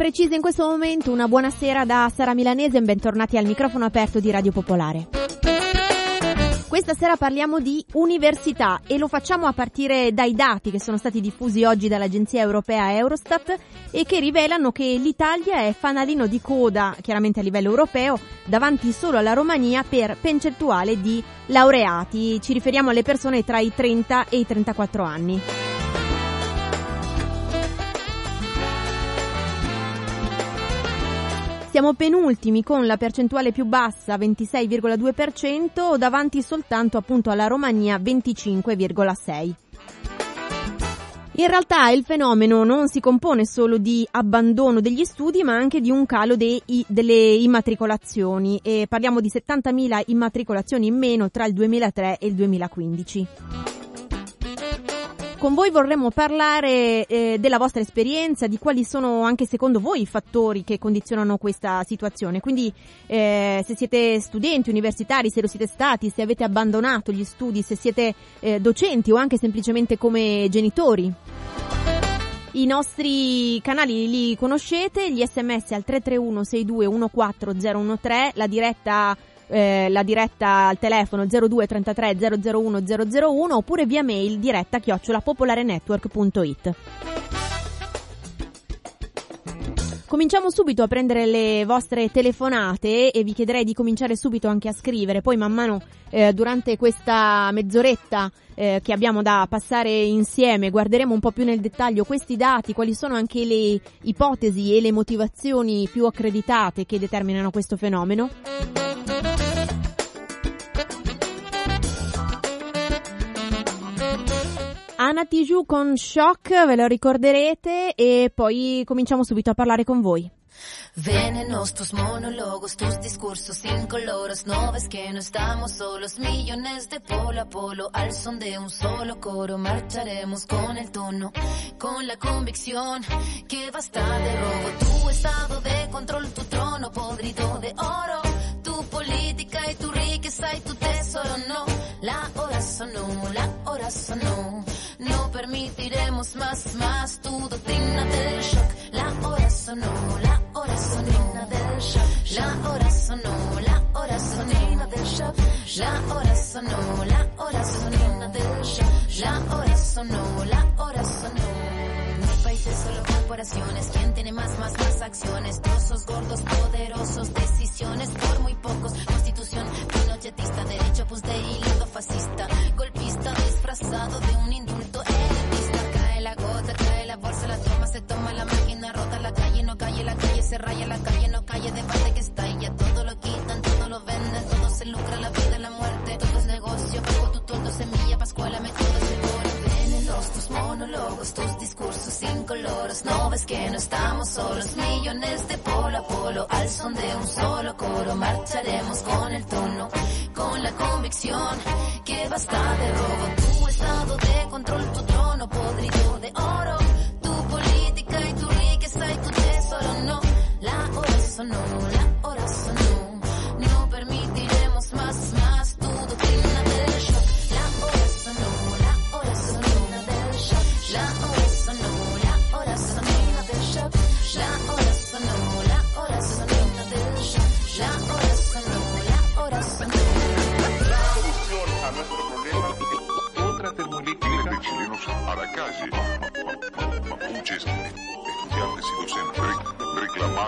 Le 20 precise in questo momento, una buonasera da Sara Milanese e bentornati al microfono aperto di Radio Popolare. Questa sera parliamo di università e lo facciamo a partire dai dati che sono stati diffusi oggi dall'agenzia europea Eurostat e che rivelano che l'Italia è fanalino di coda, chiaramente a livello europeo, davanti solo alla Romania per percentuale di laureati. Ci riferiamo alle persone tra i 30 e i 34 anni. Siamo penultimi con la percentuale più bassa, 26,2%, davanti soltanto appunto alla Romania, 25,6%. In realtà il fenomeno non si compone solo di abbandono degli studi ma anche di un calo dei, delle immatricolazioni e parliamo di 70.000 immatricolazioni in meno tra il 2003 e il 2015. Con voi vorremmo parlare eh, della vostra esperienza, di quali sono anche secondo voi i fattori che condizionano questa situazione. Quindi eh, se siete studenti universitari, se lo siete stati, se avete abbandonato gli studi, se siete eh, docenti o anche semplicemente come genitori. I nostri canali li conoscete, gli sms al 331 62 14013, la diretta eh, la diretta al telefono 02 33 001 001 oppure via mail diretta chiocciola popolarenetwork.it. Cominciamo subito a prendere le vostre telefonate e vi chiederei di cominciare subito anche a scrivere, poi man mano eh, durante questa mezz'oretta eh, che abbiamo da passare insieme guarderemo un po' più nel dettaglio questi dati, quali sono anche le ipotesi e le motivazioni più accreditate che determinano questo fenomeno. Anna Tijoux con Shock, ve lo ricorderete e poi cominciamo subito a parlare con voi. Venenos tus monólogos, tus discursos incoloros, no ves que no estamos solos, millones de polo a polo, al son de un solo coro, marcharemos con el tono, con la convicción que basta de robo, tu estado de control, tu trono podrido de oro, política y tu riqueza y tu tesoro, no, la hora sonó, la hora sonó. No permitiremos más, más tu doctrina del shock. La hora sonó, la hora sonó del shock. La hora sonó, la hora sonó del shock. La hora sonó, la hora sonó del shock. La hora sonó, la hora sonó. No países, solo ¿Quién tiene más, más, más acciones? Trozos gordos, poderosos, decisiones por muy pocos. Constitución pinochetista, derecho pues de hilo fascista. Golpista disfrazado de un ves que no estamos solos, millones de polo a polo, al son de un solo coro.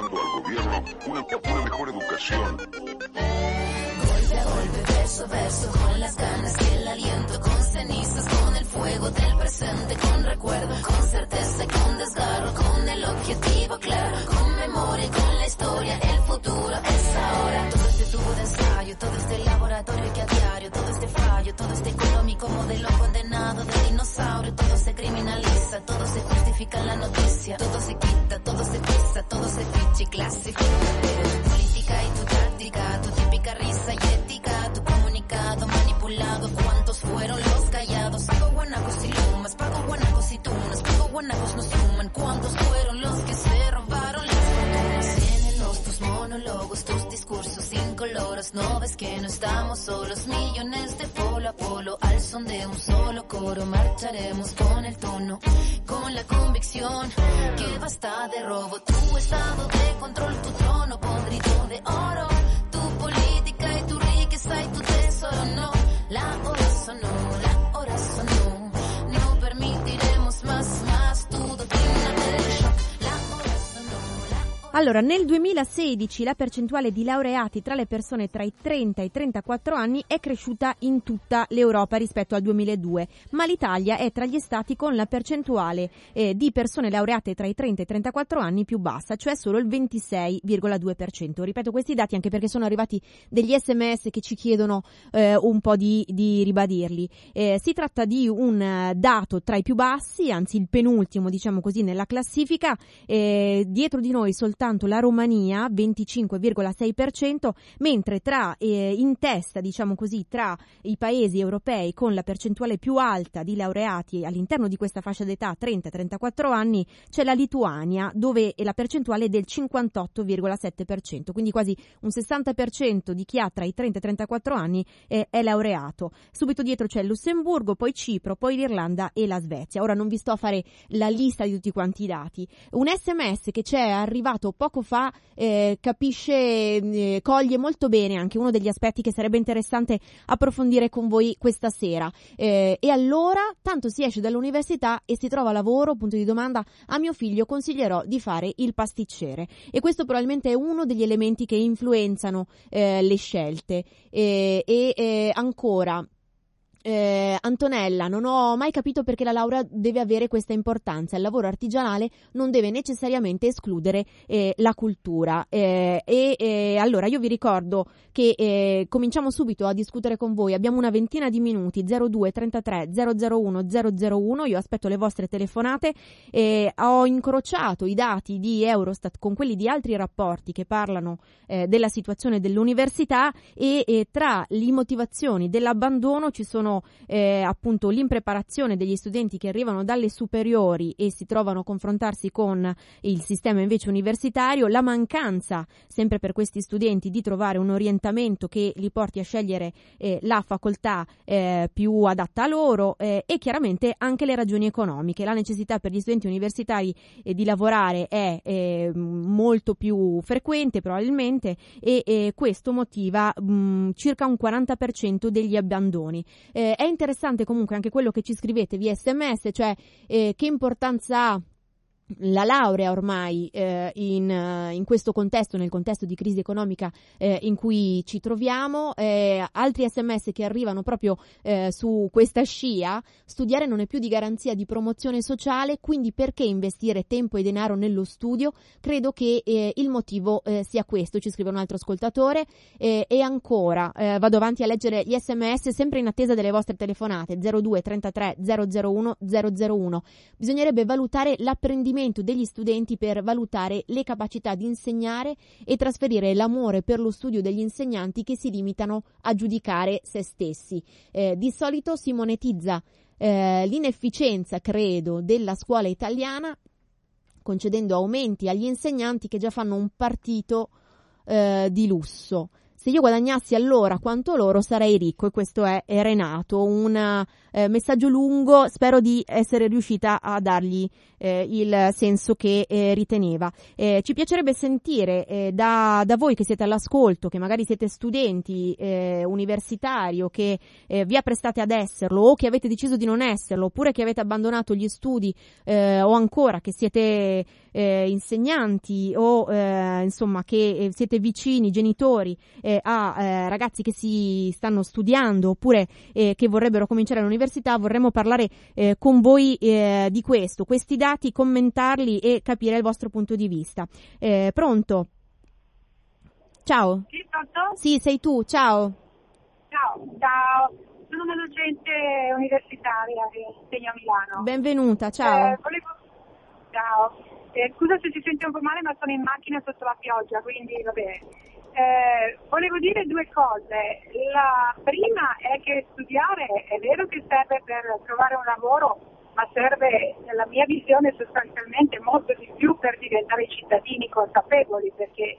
Al gobierno una, una mejor educación. Golpe a golpe, verso a verso, con las ganas y el aliento, con cenizas, con el fuego del presente, con recuerdo, con certeza y con desgarro, con el objetivo claro, con memoria y con la historia, el futuro es ahora. Todo este tubo de ensayo, todo este laboratorio que a diario, este fallo, todo este económico modelo condenado de dinosaurio, todo se criminaliza, todo se justifica en la noticia, todo se quita, todo se pisa, todo se ficha y pero tu política y tu táctica, tu típica risa y ética, tu comunicado manipulado, ¿cuántos fueron estamos solos, millones de polo a polo, al son de un solo coro. Marcharemos con el tono, con la convicción que basta de robo. Tu estado de control, tu trono podrido de oro, tu política y tu riqueza y tu tesoro. No, la Allora, nel 2016 la percentuale di laureati tra le persone tra i 30 e i 34 anni è cresciuta in tutta l'Europa rispetto al 2002, ma l'Italia è tra gli stati con la percentuale eh, di persone laureate tra i 30 e i 34 anni più bassa, cioè solo il 26,2%. Ripeto questi dati anche perché sono arrivati degli sms che ci chiedono eh, un po' di, di ribadirli. Eh, si tratta di un eh, dato tra i più bassi, anzi il penultimo, diciamo così, nella classifica. Eh, dietro di noi soltanto la Romania, 25,6%, mentre tra, eh, in testa, diciamo così, tra i paesi europei con la percentuale più alta di laureati all'interno di questa fascia d'età, 30-34 anni, c'è la Lituania, dove la percentuale è del 58,7%, quindi quasi un 60% di chi ha tra i 30 e i 34 anni eh, è laureato. Subito dietro c'è il Lussemburgo, poi Cipro, poi l'Irlanda e la Svezia. Ora non vi sto a fare la lista di tutti quanti i dati. Un sms che ci è arrivato poco fa eh, capisce, eh, coglie molto bene anche uno degli aspetti che sarebbe interessante approfondire con voi questa sera. Eh, e allora, tanto si esce dall'università e si trova lavoro, punto di domanda, a mio figlio consiglierò di fare il pasticcere. E questo probabilmente è uno degli elementi che influenzano eh, le scelte. Eh, e eh, ancora, eh, Antonella, non ho mai capito perché la laurea deve avere questa importanza. Il lavoro artigianale non deve necessariamente escludere eh, la cultura. Eh, e eh, allora io vi ricordo che eh, cominciamo subito a discutere con voi. Abbiamo una ventina di minuti 02 33 001 001. Io aspetto le vostre telefonate. Ho incrociato i dati di Eurostat con quelli di altri rapporti che parlano eh, della situazione dell'università e tra le motivazioni dell'abbandono ci sono eh, appunto l'impreparazione degli studenti che arrivano dalle superiori e si trovano a confrontarsi con il sistema invece universitario, la mancanza sempre per questi studenti di trovare un orientamento che li porti a scegliere eh, la facoltà eh, più adatta a loro eh, e chiaramente anche le ragioni economiche. La necessità per gli studenti universitari eh, di lavorare è eh, molto più frequente probabilmente e questo motiva mh, circa un 40% degli abbandoni. Eh, è interessante comunque anche quello che ci scrivete via sms, cioè eh, che importanza ha la laurea ormai eh, in, uh, in, questo contesto, nel contesto di crisi economica eh, in cui ci troviamo, eh, altri sms che arrivano proprio eh, su questa scia, studiare non è più di garanzia di promozione sociale, quindi perché investire tempo e denaro nello studio? Credo che eh, il motivo eh, sia questo, ci scrive un altro ascoltatore e ancora vado avanti a leggere gli sms sempre in attesa delle vostre telefonate 02 33 001 001. Bisognerebbe valutare l'apprendimento degli studenti per valutare le capacità di insegnare e trasferire l'amore per lo studio degli insegnanti che si limitano a giudicare se stessi. Eh, di solito si monetizza eh, l'inefficienza, credo, della scuola italiana concedendo aumenti agli insegnanti che già fanno un partito eh, di lusso. Se io guadagnassi allora quanto loro sarei ricco e questo è, è Renato, un eh, messaggio lungo, spero di essere riuscita a dargli eh, il senso che eh, riteneva. Eh, ci piacerebbe sentire eh, da, da, voi che siete all'ascolto, che magari siete studenti eh, universitari o che vi apprestate ad esserlo o che avete deciso di non esserlo oppure che avete abbandonato gli studi o ancora che siete insegnanti o insomma che siete vicini, genitori a ragazzi che si stanno studiando oppure che vorrebbero cominciare all'università all'università vorremmo parlare eh, con voi eh, di questo, questi dati, commentarli e capire il vostro punto di vista. Eh, pronto? Ciao. Sì, pronto? Sì, sei tu, ciao. Ciao, ciao. Sono una docente universitaria che insegno a Milano. Benvenuta, ciao. Eh, volevo... Ciao. Eh, scusa se si sente un po' male, ma sono in macchina sotto la pioggia, quindi va bene. Eh, volevo dire due cose. La prima è che studiare è vero che serve per trovare un lavoro, ma serve, nella mia visione, sostanzialmente molto di più per diventare cittadini consapevoli, perché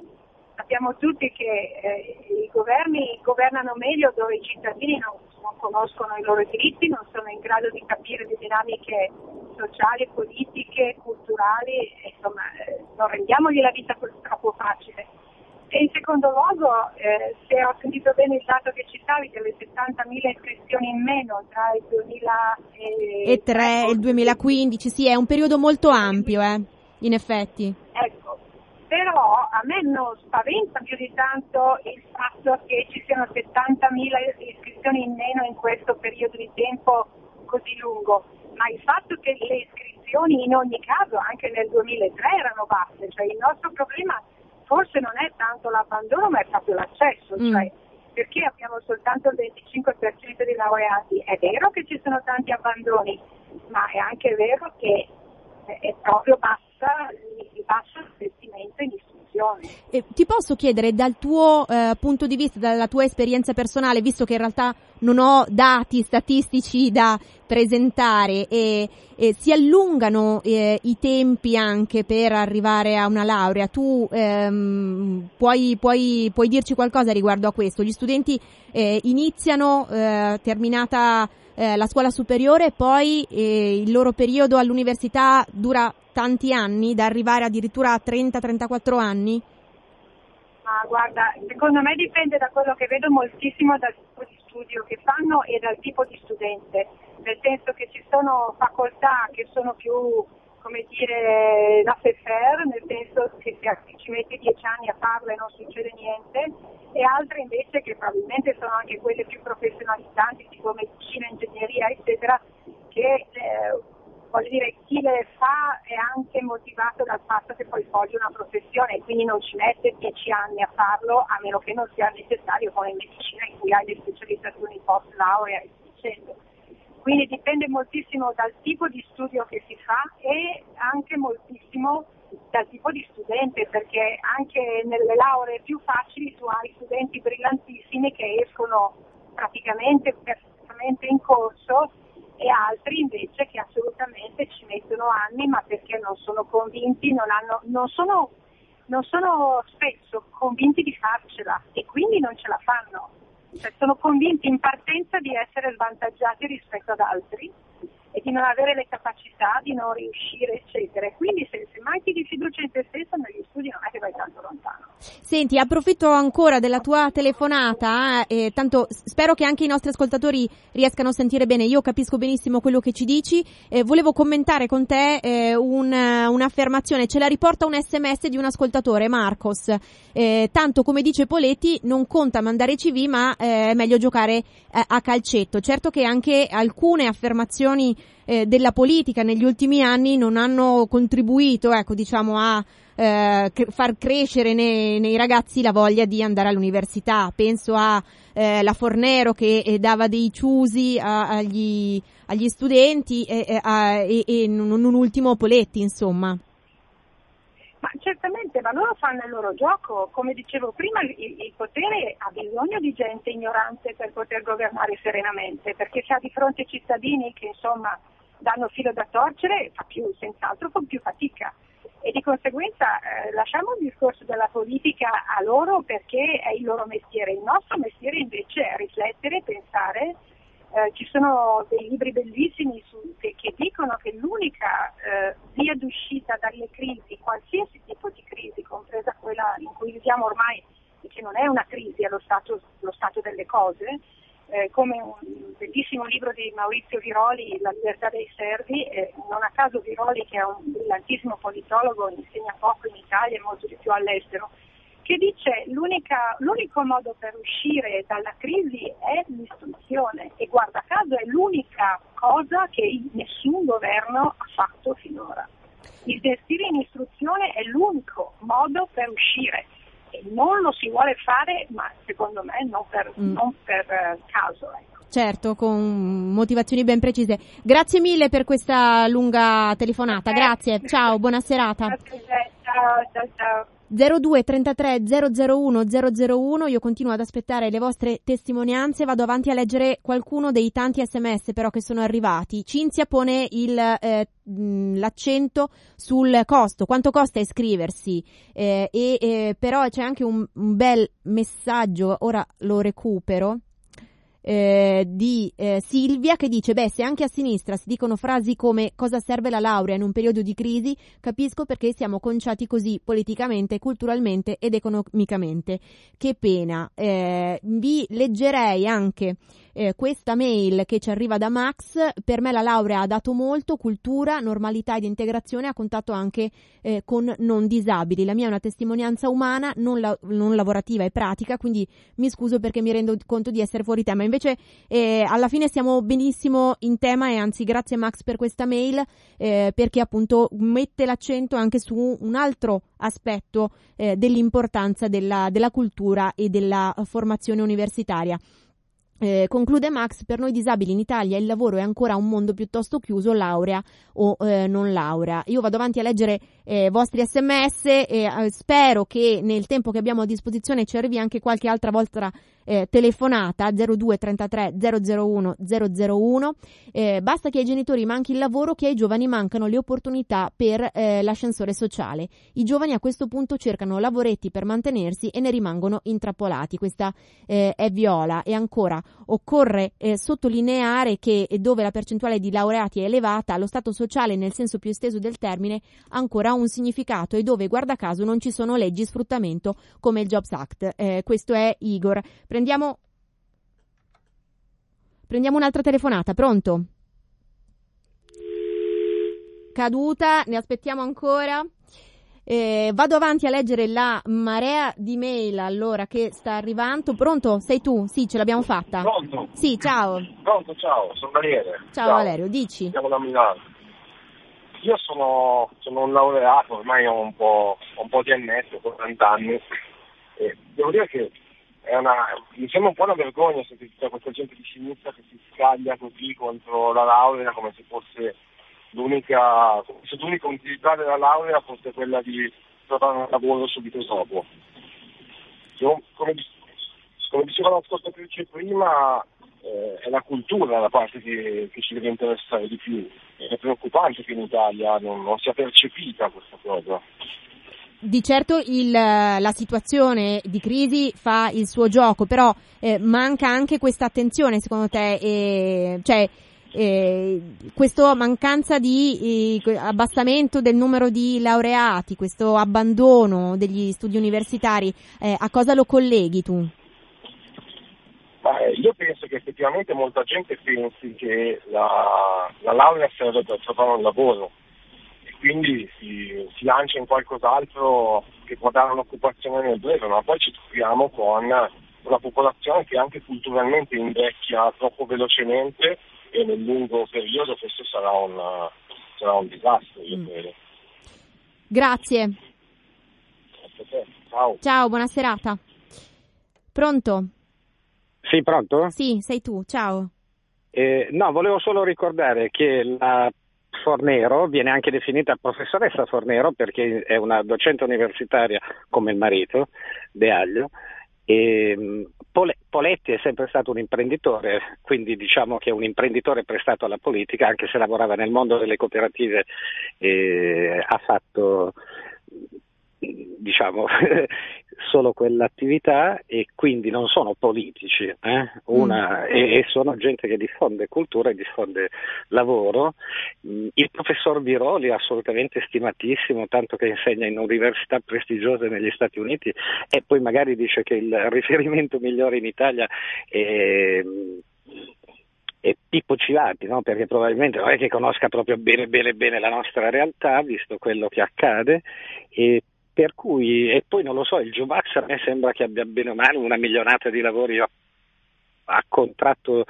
sappiamo tutti che eh, i governi governano meglio dove i cittadini non, non, conoscono i loro diritti, non sono in grado di capire le dinamiche sociali, politiche, culturali, insomma eh, non rendiamogli la vita troppo facile. E in secondo luogo, eh, se ho sentito bene il dato che citavi delle 70.000 iscrizioni in meno tra il 2003 e il 2015, sì, è un periodo molto ampio, eh, in effetti. Ecco, però a me non spaventa più di tanto il fatto che ci siano 70.000 iscrizioni in meno in questo periodo di tempo così lungo, ma il fatto che le iscrizioni in ogni caso anche nel 2003 erano basse, cioè il nostro problema forse non è tanto l'abbandono ma è proprio l'accesso, mm. cioè perché abbiamo soltanto il 25% di laureati. È vero che ci sono tanti abbandoni, ma è anche vero che è proprio bassa, istruzione. Eh, ti posso chiedere dal tuo eh, punto di vista, dalla tua esperienza personale, visto che in realtà non ho dati statistici da presentare e, e si allungano eh, i tempi anche per arrivare a una laurea. Tu ehm, puoi, puoi, puoi, dirci qualcosa riguardo a questo? Gli studenti eh, iniziano eh, terminata eh, la scuola superiore e poi il loro periodo all'università dura tanti anni, da arrivare addirittura a 30-34 anni? Ah, guarda, secondo me dipende da quello che vedo moltissimo dal tipo di studio che fanno e dal tipo di studente, nel senso che ci sono facoltà che sono più, come dire, la faire, nel senso che se ci metti dieci anni a farlo e non succede niente, e altre invece che probabilmente sono anche quelle più professionalizzanti, tipo medicina, ingegneria, eccetera, che eh, voglio dire, chi le fa è anche motivato dal fatto che poi svolge una professione quindi non ci mette dieci anni a farlo a meno che non sia necessario come in medicina in cui hai le specializzazioni post laurea e dicendo. Quindi dipende moltissimo dal tipo di studio che si fa e anche moltissimo dal tipo di studente, perché anche nelle lauree più facili tu hai studenti brillantissimi che escono praticamente perfettamente in corso e altri invece che assolutamente ci mettono anni ma perché non sono convinti, non, hanno, non, sono, non sono spesso convinti di farcela e quindi non ce la fanno. Cioè, sono convinti in partenza di essere svantaggiati rispetto ad altri e di non avere le capacità, di non riuscire, eccetera. Quindi se, se manchi di fiducia in te stesso negli studi non è che vai tanto lontano. Senti, approfitto ancora della tua telefonata, eh, tanto spero che anche i nostri ascoltatori riescano a sentire bene, io capisco benissimo quello che ci dici, eh, volevo commentare con te eh, un, un'affermazione, ce la riporta un sms di un ascoltatore, Marcos, eh, tanto come dice Poletti non conta mandare CV ma eh, è meglio giocare eh, a calcetto, certo che anche alcune affermazioni eh, della politica negli ultimi anni non hanno contribuito, ecco, diciamo, a eh, far crescere nei, nei, ragazzi la voglia di andare all'università. Penso a eh, la Fornero che eh, dava dei ciusi a, agli, agli, studenti e, a, e, e non un ultimo Poletti, insomma. Ma certamente, ma loro fanno il loro gioco. Come dicevo prima, il, il, potere ha bisogno di gente ignorante per poter governare serenamente, perché se ha di fronte cittadini che insomma danno filo da torcere, fa più, senz'altro fa più fatica. E di conseguenza eh, lasciamo il discorso della politica a loro perché è il loro mestiere. Il nostro mestiere invece è riflettere, pensare eh, ci sono dei libri bellissimi su, che, che, dicono che l'unica eh, via d'uscita dalle crisi, qualsiasi tipo di crisi, compresa quella in cui viviamo ormai, che non è una crisi, è lo stato, lo stato delle cose, eh, come un bellissimo libro di Maurizio Viroli, La libertà dei servi, non a caso Viroli che è un brillantissimo politologo, insegna poco in Italia e molto di più all'estero, che dice l'unico modo per uscire dalla crisi è l'istruzione e guarda caso è l'unica cosa che nessun governo ha fatto finora. Investire in istruzione è l'unico modo per uscire e non lo si vuole fare, ma secondo me non per, mm. non per uh, caso. Ecco. Certo, con motivazioni ben precise. Grazie mille per questa lunga telefonata, grazie, ciao, buona serata. Ciao, ciao, ciao. 02 33 001 001, io continuo ad aspettare le vostre testimonianze, vado avanti a leggere qualcuno dei tanti sms però che sono arrivati. Cinzia pone il, eh, l'accento sul costo, quanto costa iscriversi? Eh, e eh, però c'è anche un, un bel messaggio, ora lo recupero, eh, di eh, Silvia che dice beh se anche a sinistra si dicono frasi come cosa serve la laurea in un periodo di crisi capisco perché siamo conciati così politicamente, culturalmente ed economicamente che pena eh, vi leggerei anche eh, questa mail che ci arriva da Max, per me la laurea ha dato molto, cultura, normalità ed integrazione, ha contato anche eh, con non disabili. La mia è una testimonianza umana, non, la- non, lavorativa e pratica, quindi mi scuso perché mi rendo conto di essere fuori tema. Invece eh, alla fine siamo benissimo in tema e anzi grazie Max per questa mail eh, perché appunto mette l'accento anche su un altro aspetto eh, dell'importanza della, della cultura e della formazione universitaria. Eh, conclude Max, per noi disabili in Italia il lavoro è ancora un mondo piuttosto chiuso, laurea o eh, non laurea. Io vado avanti a leggere eh, vostri sms e eh, spero che nel tempo che abbiamo a disposizione ci arrivi anche qualche altra vostra eh, telefonata 0233 001 001. Eh, basta che ai genitori manchi il lavoro, che ai giovani mancano le opportunità per eh, l'ascensore sociale. I giovani a questo punto cercano lavoretti per mantenersi e ne rimangono intrappolati. Questa è Viola. E ancora, occorre eh, sottolineare che dove la percentuale di laureati è elevata, lo stato sociale nel senso più esteso del termine ancora ha un significato e dove guarda caso non ci sono leggi sfruttamento come il Jobs Act. Eh, questo è Igor. Prendiamo. Prendiamo un'altra telefonata, pronto? Caduta, ne aspettiamo ancora. Eh, vado avanti a leggere la marea di mail allora che sta arrivando. Pronto? Sei tu? Sì, ce l'abbiamo fatta. Pronto? Sì, ciao. Pronto, ciao, sono Valerio. Ciao, ciao. Valerio, dici. Siamo da Milano. Io sono, sono un laureato, ormai ho un po', un po di annetti, ho 40 anni. E devo dire che una, mi sembra un po' una vergogna sentire tutta questa gente di sinistra che si scaglia così contro la laurea come se fosse l'unica, l'unica utilità della laurea fosse quella di trovare un lavoro subito dopo. Io, come, come diceva l'ascoltatrice prima, eh, è la cultura la parte che, che, ci deve interessare di più. È preoccupante che in Italia non, non sia percepita questa cosa di certo il, la situazione di crisi fa il suo gioco, però eh, manca anche questa attenzione secondo te, eh, cioè eh, questa mancanza di eh, abbassamento del numero di laureati, questo abbandono degli studi universitari, eh, a cosa lo colleghi tu? Beh, io penso che effettivamente molta gente pensi che la, la laurea serve per trovare un lavoro quindi si, si lancia in qualcos'altro che può dare un'occupazione nel breve, ma poi ci troviamo con una popolazione che anche culturalmente invecchia troppo velocemente e nel lungo periodo questo sarà un, sarà un disastro, io mm. credo. Grazie. Ciao. Ciao, buona serata. Pronto? Sì, pronto? Sì, sei tu, ciao. Eh, no, volevo solo ricordare che la Fornero viene anche definita professoressa Fornero perché è una docente universitaria come il marito, De Aglio, e mm, Poletti è sempre stato un imprenditore, quindi diciamo che è un imprenditore prestato alla politica, anche se lavorava nel mondo delle cooperative, e ha fatto diciamo, solo quell'attività e quindi non sono politici, eh? Una, mm. e, e, sono gente che diffonde cultura e diffonde lavoro. Mm, il professor Viroli è assolutamente stimatissimo, tanto che insegna in università prestigiose negli Stati Uniti e poi magari dice che il riferimento migliore in Italia è e Pippo Civati, no? perché probabilmente non è che conosca proprio bene bene bene la nostra realtà, visto quello che accade, e per cui, e poi non lo so, il Giubax a me sembra che abbia bene o male una milionata di lavori a contratto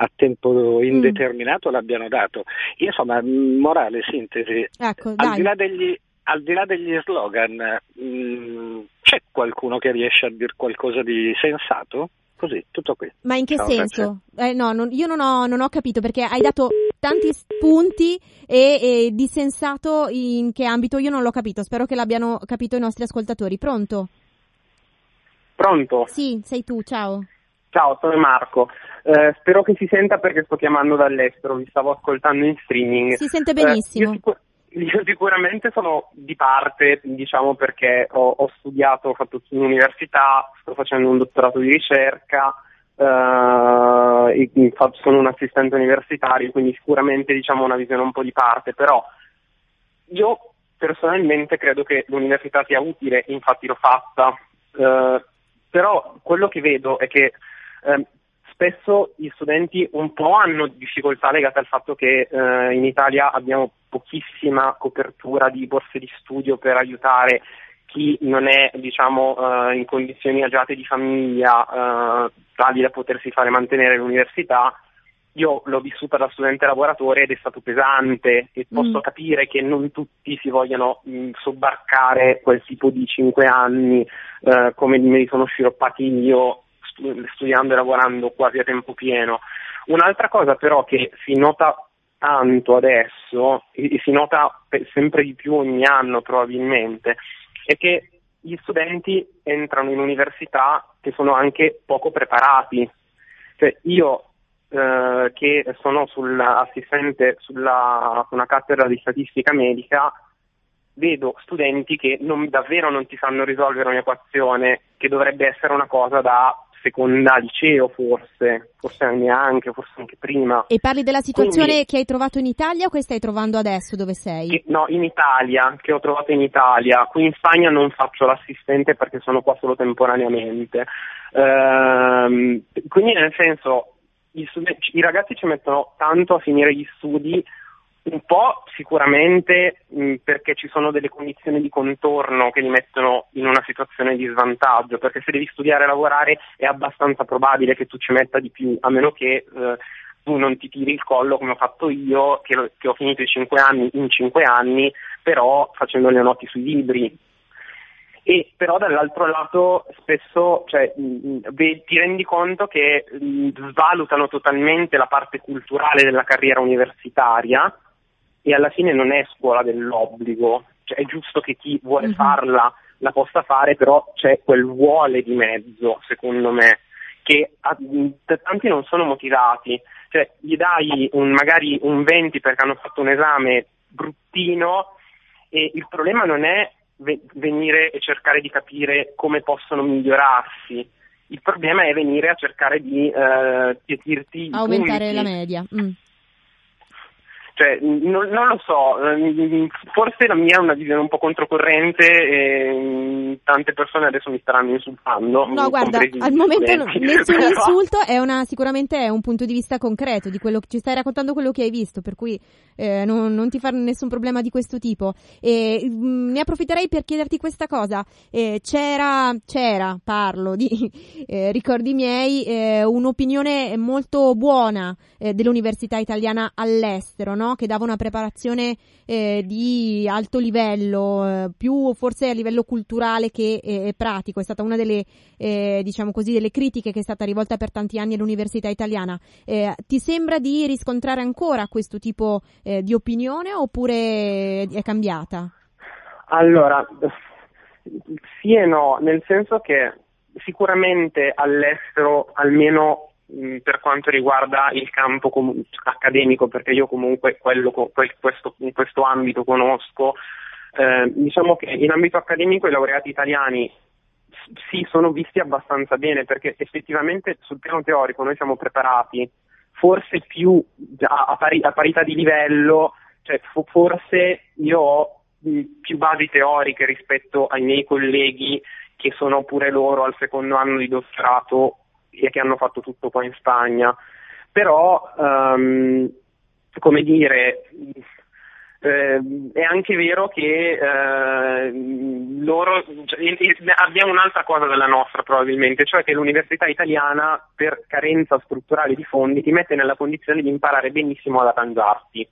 a tempo indeterminato mm. l'abbiano dato. Io, insomma, morale, sintesi, ecco, al, di degli, al, di là degli, slogan, mh, mm, c'è qualcuno che riesce a dire qualcosa di sensato? Così, tutto qui. Ma in che Ciao, senso? Eh, no, non, io non ho, non ho, capito perché hai dato tanti spunti e, e di sensato in che ambito io non l'ho capito, spero che l'abbiano capito i nostri ascoltatori. Pronto? Pronto? Sì, sei tu, ciao. Ciao, sono Marco. Eh, spero che si senta perché sto chiamando dall'estero, vi stavo ascoltando in streaming. Si sente benissimo. Eh, io, sicur- io, sicuramente sono di parte, diciamo perché ho, ho studiato, ho fatto un'università, sto facendo un dottorato di ricerca, eh, sono un assistente universitario, quindi sicuramente diciamo una visione un po' di parte, però io personalmente credo che l'università sia utile, infatti l'ho fatta, eh, però quello che vedo è che eh, spesso gli studenti un po' hanno difficoltà legate al fatto che eh, in Italia abbiamo pochissima copertura di borse di studio per aiutare chi non è diciamo, uh, in condizioni agiate di famiglia uh, tali da potersi fare mantenere l'università, io l'ho vissuta da studente lavoratore ed è stato pesante e posso mm. capire che non tutti si vogliano mh, mm, sobbarcare quel tipo di cinque anni uh, come me li sono sciroppati io stu- studiando e lavorando quasi a tempo pieno. Un'altra cosa però che si nota tanto adesso e si nota sempre di più ogni anno probabilmente è che gli studenti entrano in università che sono anche poco preparati. Cioè, io eh, che sono sull'assistente sulla una cattedra di statistica medica vedo studenti che non, davvero non ti sanno risolvere un'equazione che dovrebbe essere una cosa da seconda liceo forse, forse neanche, forse anche prima. E parli della situazione Quindi, che hai trovato in Italia o che stai trovando adesso dove sei? Che, no, in Italia, che ho trovato in Italia. Qui in Spagna non faccio l'assistente perché sono qua solo temporaneamente. Ehm, quindi nel senso, studi- i ragazzi ci mettono tanto a finire gli studi un po' sicuramente mh, perché ci sono delle condizioni di contorno che li mettono in una situazione di svantaggio, perché se devi studiare e lavorare è abbastanza probabile che tu ci metta di più, a meno che eh, tu non ti tiri il collo come ho fatto io, che, che ho finito i cinque anni in cinque anni, però facendo le noti sui libri. E però dall'altro lato spesso cioè, ti rendi conto che svalutano totalmente la parte culturale della carriera universitaria e alla fine non è scuola dell'obbligo, cioè, è giusto che chi vuole mm-hmm. farla la possa fare, però c'è quel vuole di mezzo, secondo me, che a, tanti non sono motivati, cioè gli dai un, magari un 20 perché hanno fatto un esame bruttino e il problema non è ve- venire e cercare di capire come possono migliorarsi, il problema è venire a cercare di eh, dirti aumentare la media. Mm. Cioè, non, non, lo so, ehm, forse la mia è una visione un po' controcorrente e mm, tante persone adesso mi staranno insultando. No, guarda, al momento no, nessun insulto, è una, sicuramente è un punto di vista concreto di quello che ci stai raccontando quello che hai visto, per cui eh, non, non, ti fare nessun problema di questo tipo. E, mh, mm, ne approfitterei per chiederti questa cosa. Eh, c'era, c'era, parlo di eh, ricordi miei, eh, un'opinione molto buona eh, dell'università italiana all'estero, no? Che dava una preparazione eh, di alto livello, eh, più forse a livello culturale che eh, pratico. È stata una delle, eh, diciamo così, delle critiche che è stata rivolta per tanti anni all'università italiana. Eh, ti sembra di riscontrare ancora questo tipo eh, di opinione oppure è cambiata? Allora, sì e no, nel senso che sicuramente all'estero almeno per quanto riguarda il campo com- accademico, perché io comunque quello, questo, in questo ambito conosco, eh, diciamo che in ambito accademico i laureati italiani sì, sono visti abbastanza bene perché effettivamente sul piano teorico noi siamo preparati, forse più a, pari- a parità di livello, cioè forse io ho mm, più basi teoriche rispetto ai miei colleghi che sono pure loro al secondo anno di dottorato e che hanno fatto tutto qua in Spagna. Però, um, come dire, eh, è anche vero che eh, loro cioè, abbiamo un'altra cosa della nostra probabilmente, cioè che l'università italiana per carenza strutturale di fondi ti mette nella condizione di imparare benissimo ad arrangiarti.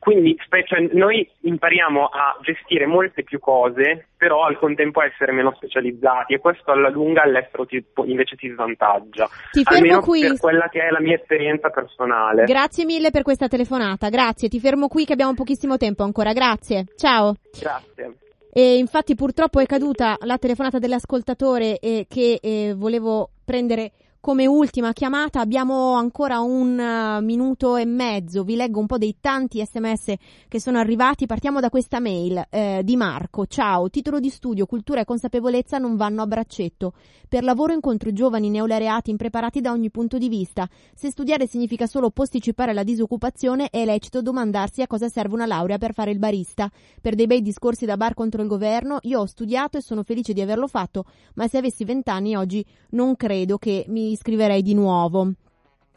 Quindi cioè, noi impariamo a gestire molte più cose, però al contempo a essere meno specializzati e questo alla lunga all'estero ti, invece ti svantaggia. Ti fermo Almeno qui. per quella che è la mia esperienza personale. Grazie mille per questa telefonata, grazie. Ti fermo qui che abbiamo pochissimo tempo ancora, grazie. Ciao. Grazie. E infatti purtroppo è caduta la telefonata dell'ascoltatore eh, che eh, volevo prendere come ultima chiamata abbiamo ancora un uh, minuto e mezzo, vi leggo un po' dei tanti sms che sono arrivati, partiamo da questa mail eh, di Marco, ciao, titolo di studio, cultura e consapevolezza non vanno a braccetto, per lavoro incontro giovani neolaureati impreparati da ogni punto di vista, se studiare significa solo posticipare la disoccupazione è lecito domandarsi a cosa serve una laurea per fare il barista, per dei bei discorsi da bar contro il governo, io ho studiato e sono felice di averlo fatto, ma se avessi vent'anni oggi non credo che mi iscriverei di nuovo.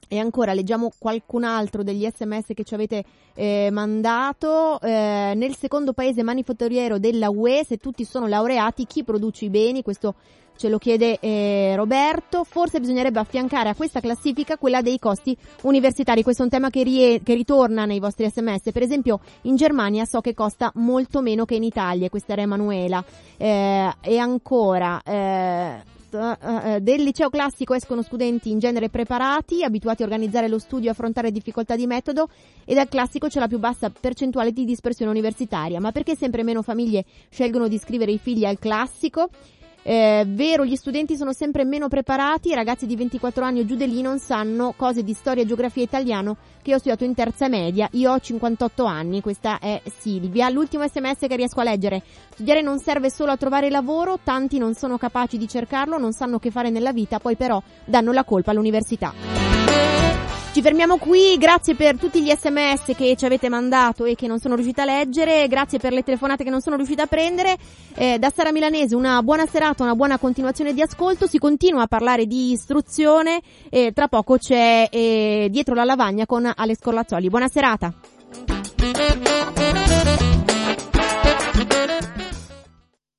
E ancora leggiamo qualcun altro degli sms che ci avete eh, mandato. Eh, nel secondo paese manifatturiero della UE, se tutti sono laureati, chi produce i beni? Questo ce lo chiede eh, Roberto. Forse bisognerebbe affiancare a questa classifica quella dei costi universitari. Questo è un tema che, rie- che ritorna nei vostri sms. Per esempio, in Germania so che costa molto meno che in Italia. Questa era Emanuela. Eh, e ancora. Eh, Uh, del liceo classico escono studenti in genere preparati, abituati a organizzare lo studio e affrontare difficoltà di metodo e dal classico c'è la più bassa percentuale di dispersione universitaria. Ma perché sempre meno famiglie scelgono di iscrivere i figli al classico? Eh, vero, gli studenti sono sempre meno preparati, i ragazzi di 24 anni o giù di lì non sanno cose di storia, geografia e italiano che ho studiato in terza media. Io ho 58 anni, questa è Silvia. L'ultimo sms che riesco a leggere. Studiare non serve solo a trovare lavoro, tanti non sono capaci di cercarlo, non sanno che fare nella vita, poi però danno la colpa all'università. Ci fermiamo qui, grazie per tutti gli sms che ci avete mandato e che non sono riuscita a leggere, grazie per le telefonate che non sono riuscita a prendere. Eh, da Sara Milanese una buona serata, una buona continuazione di ascolto, si continua a parlare di istruzione e tra poco c'è eh, dietro la lavagna con Ale Scorlazzoli. Buona serata.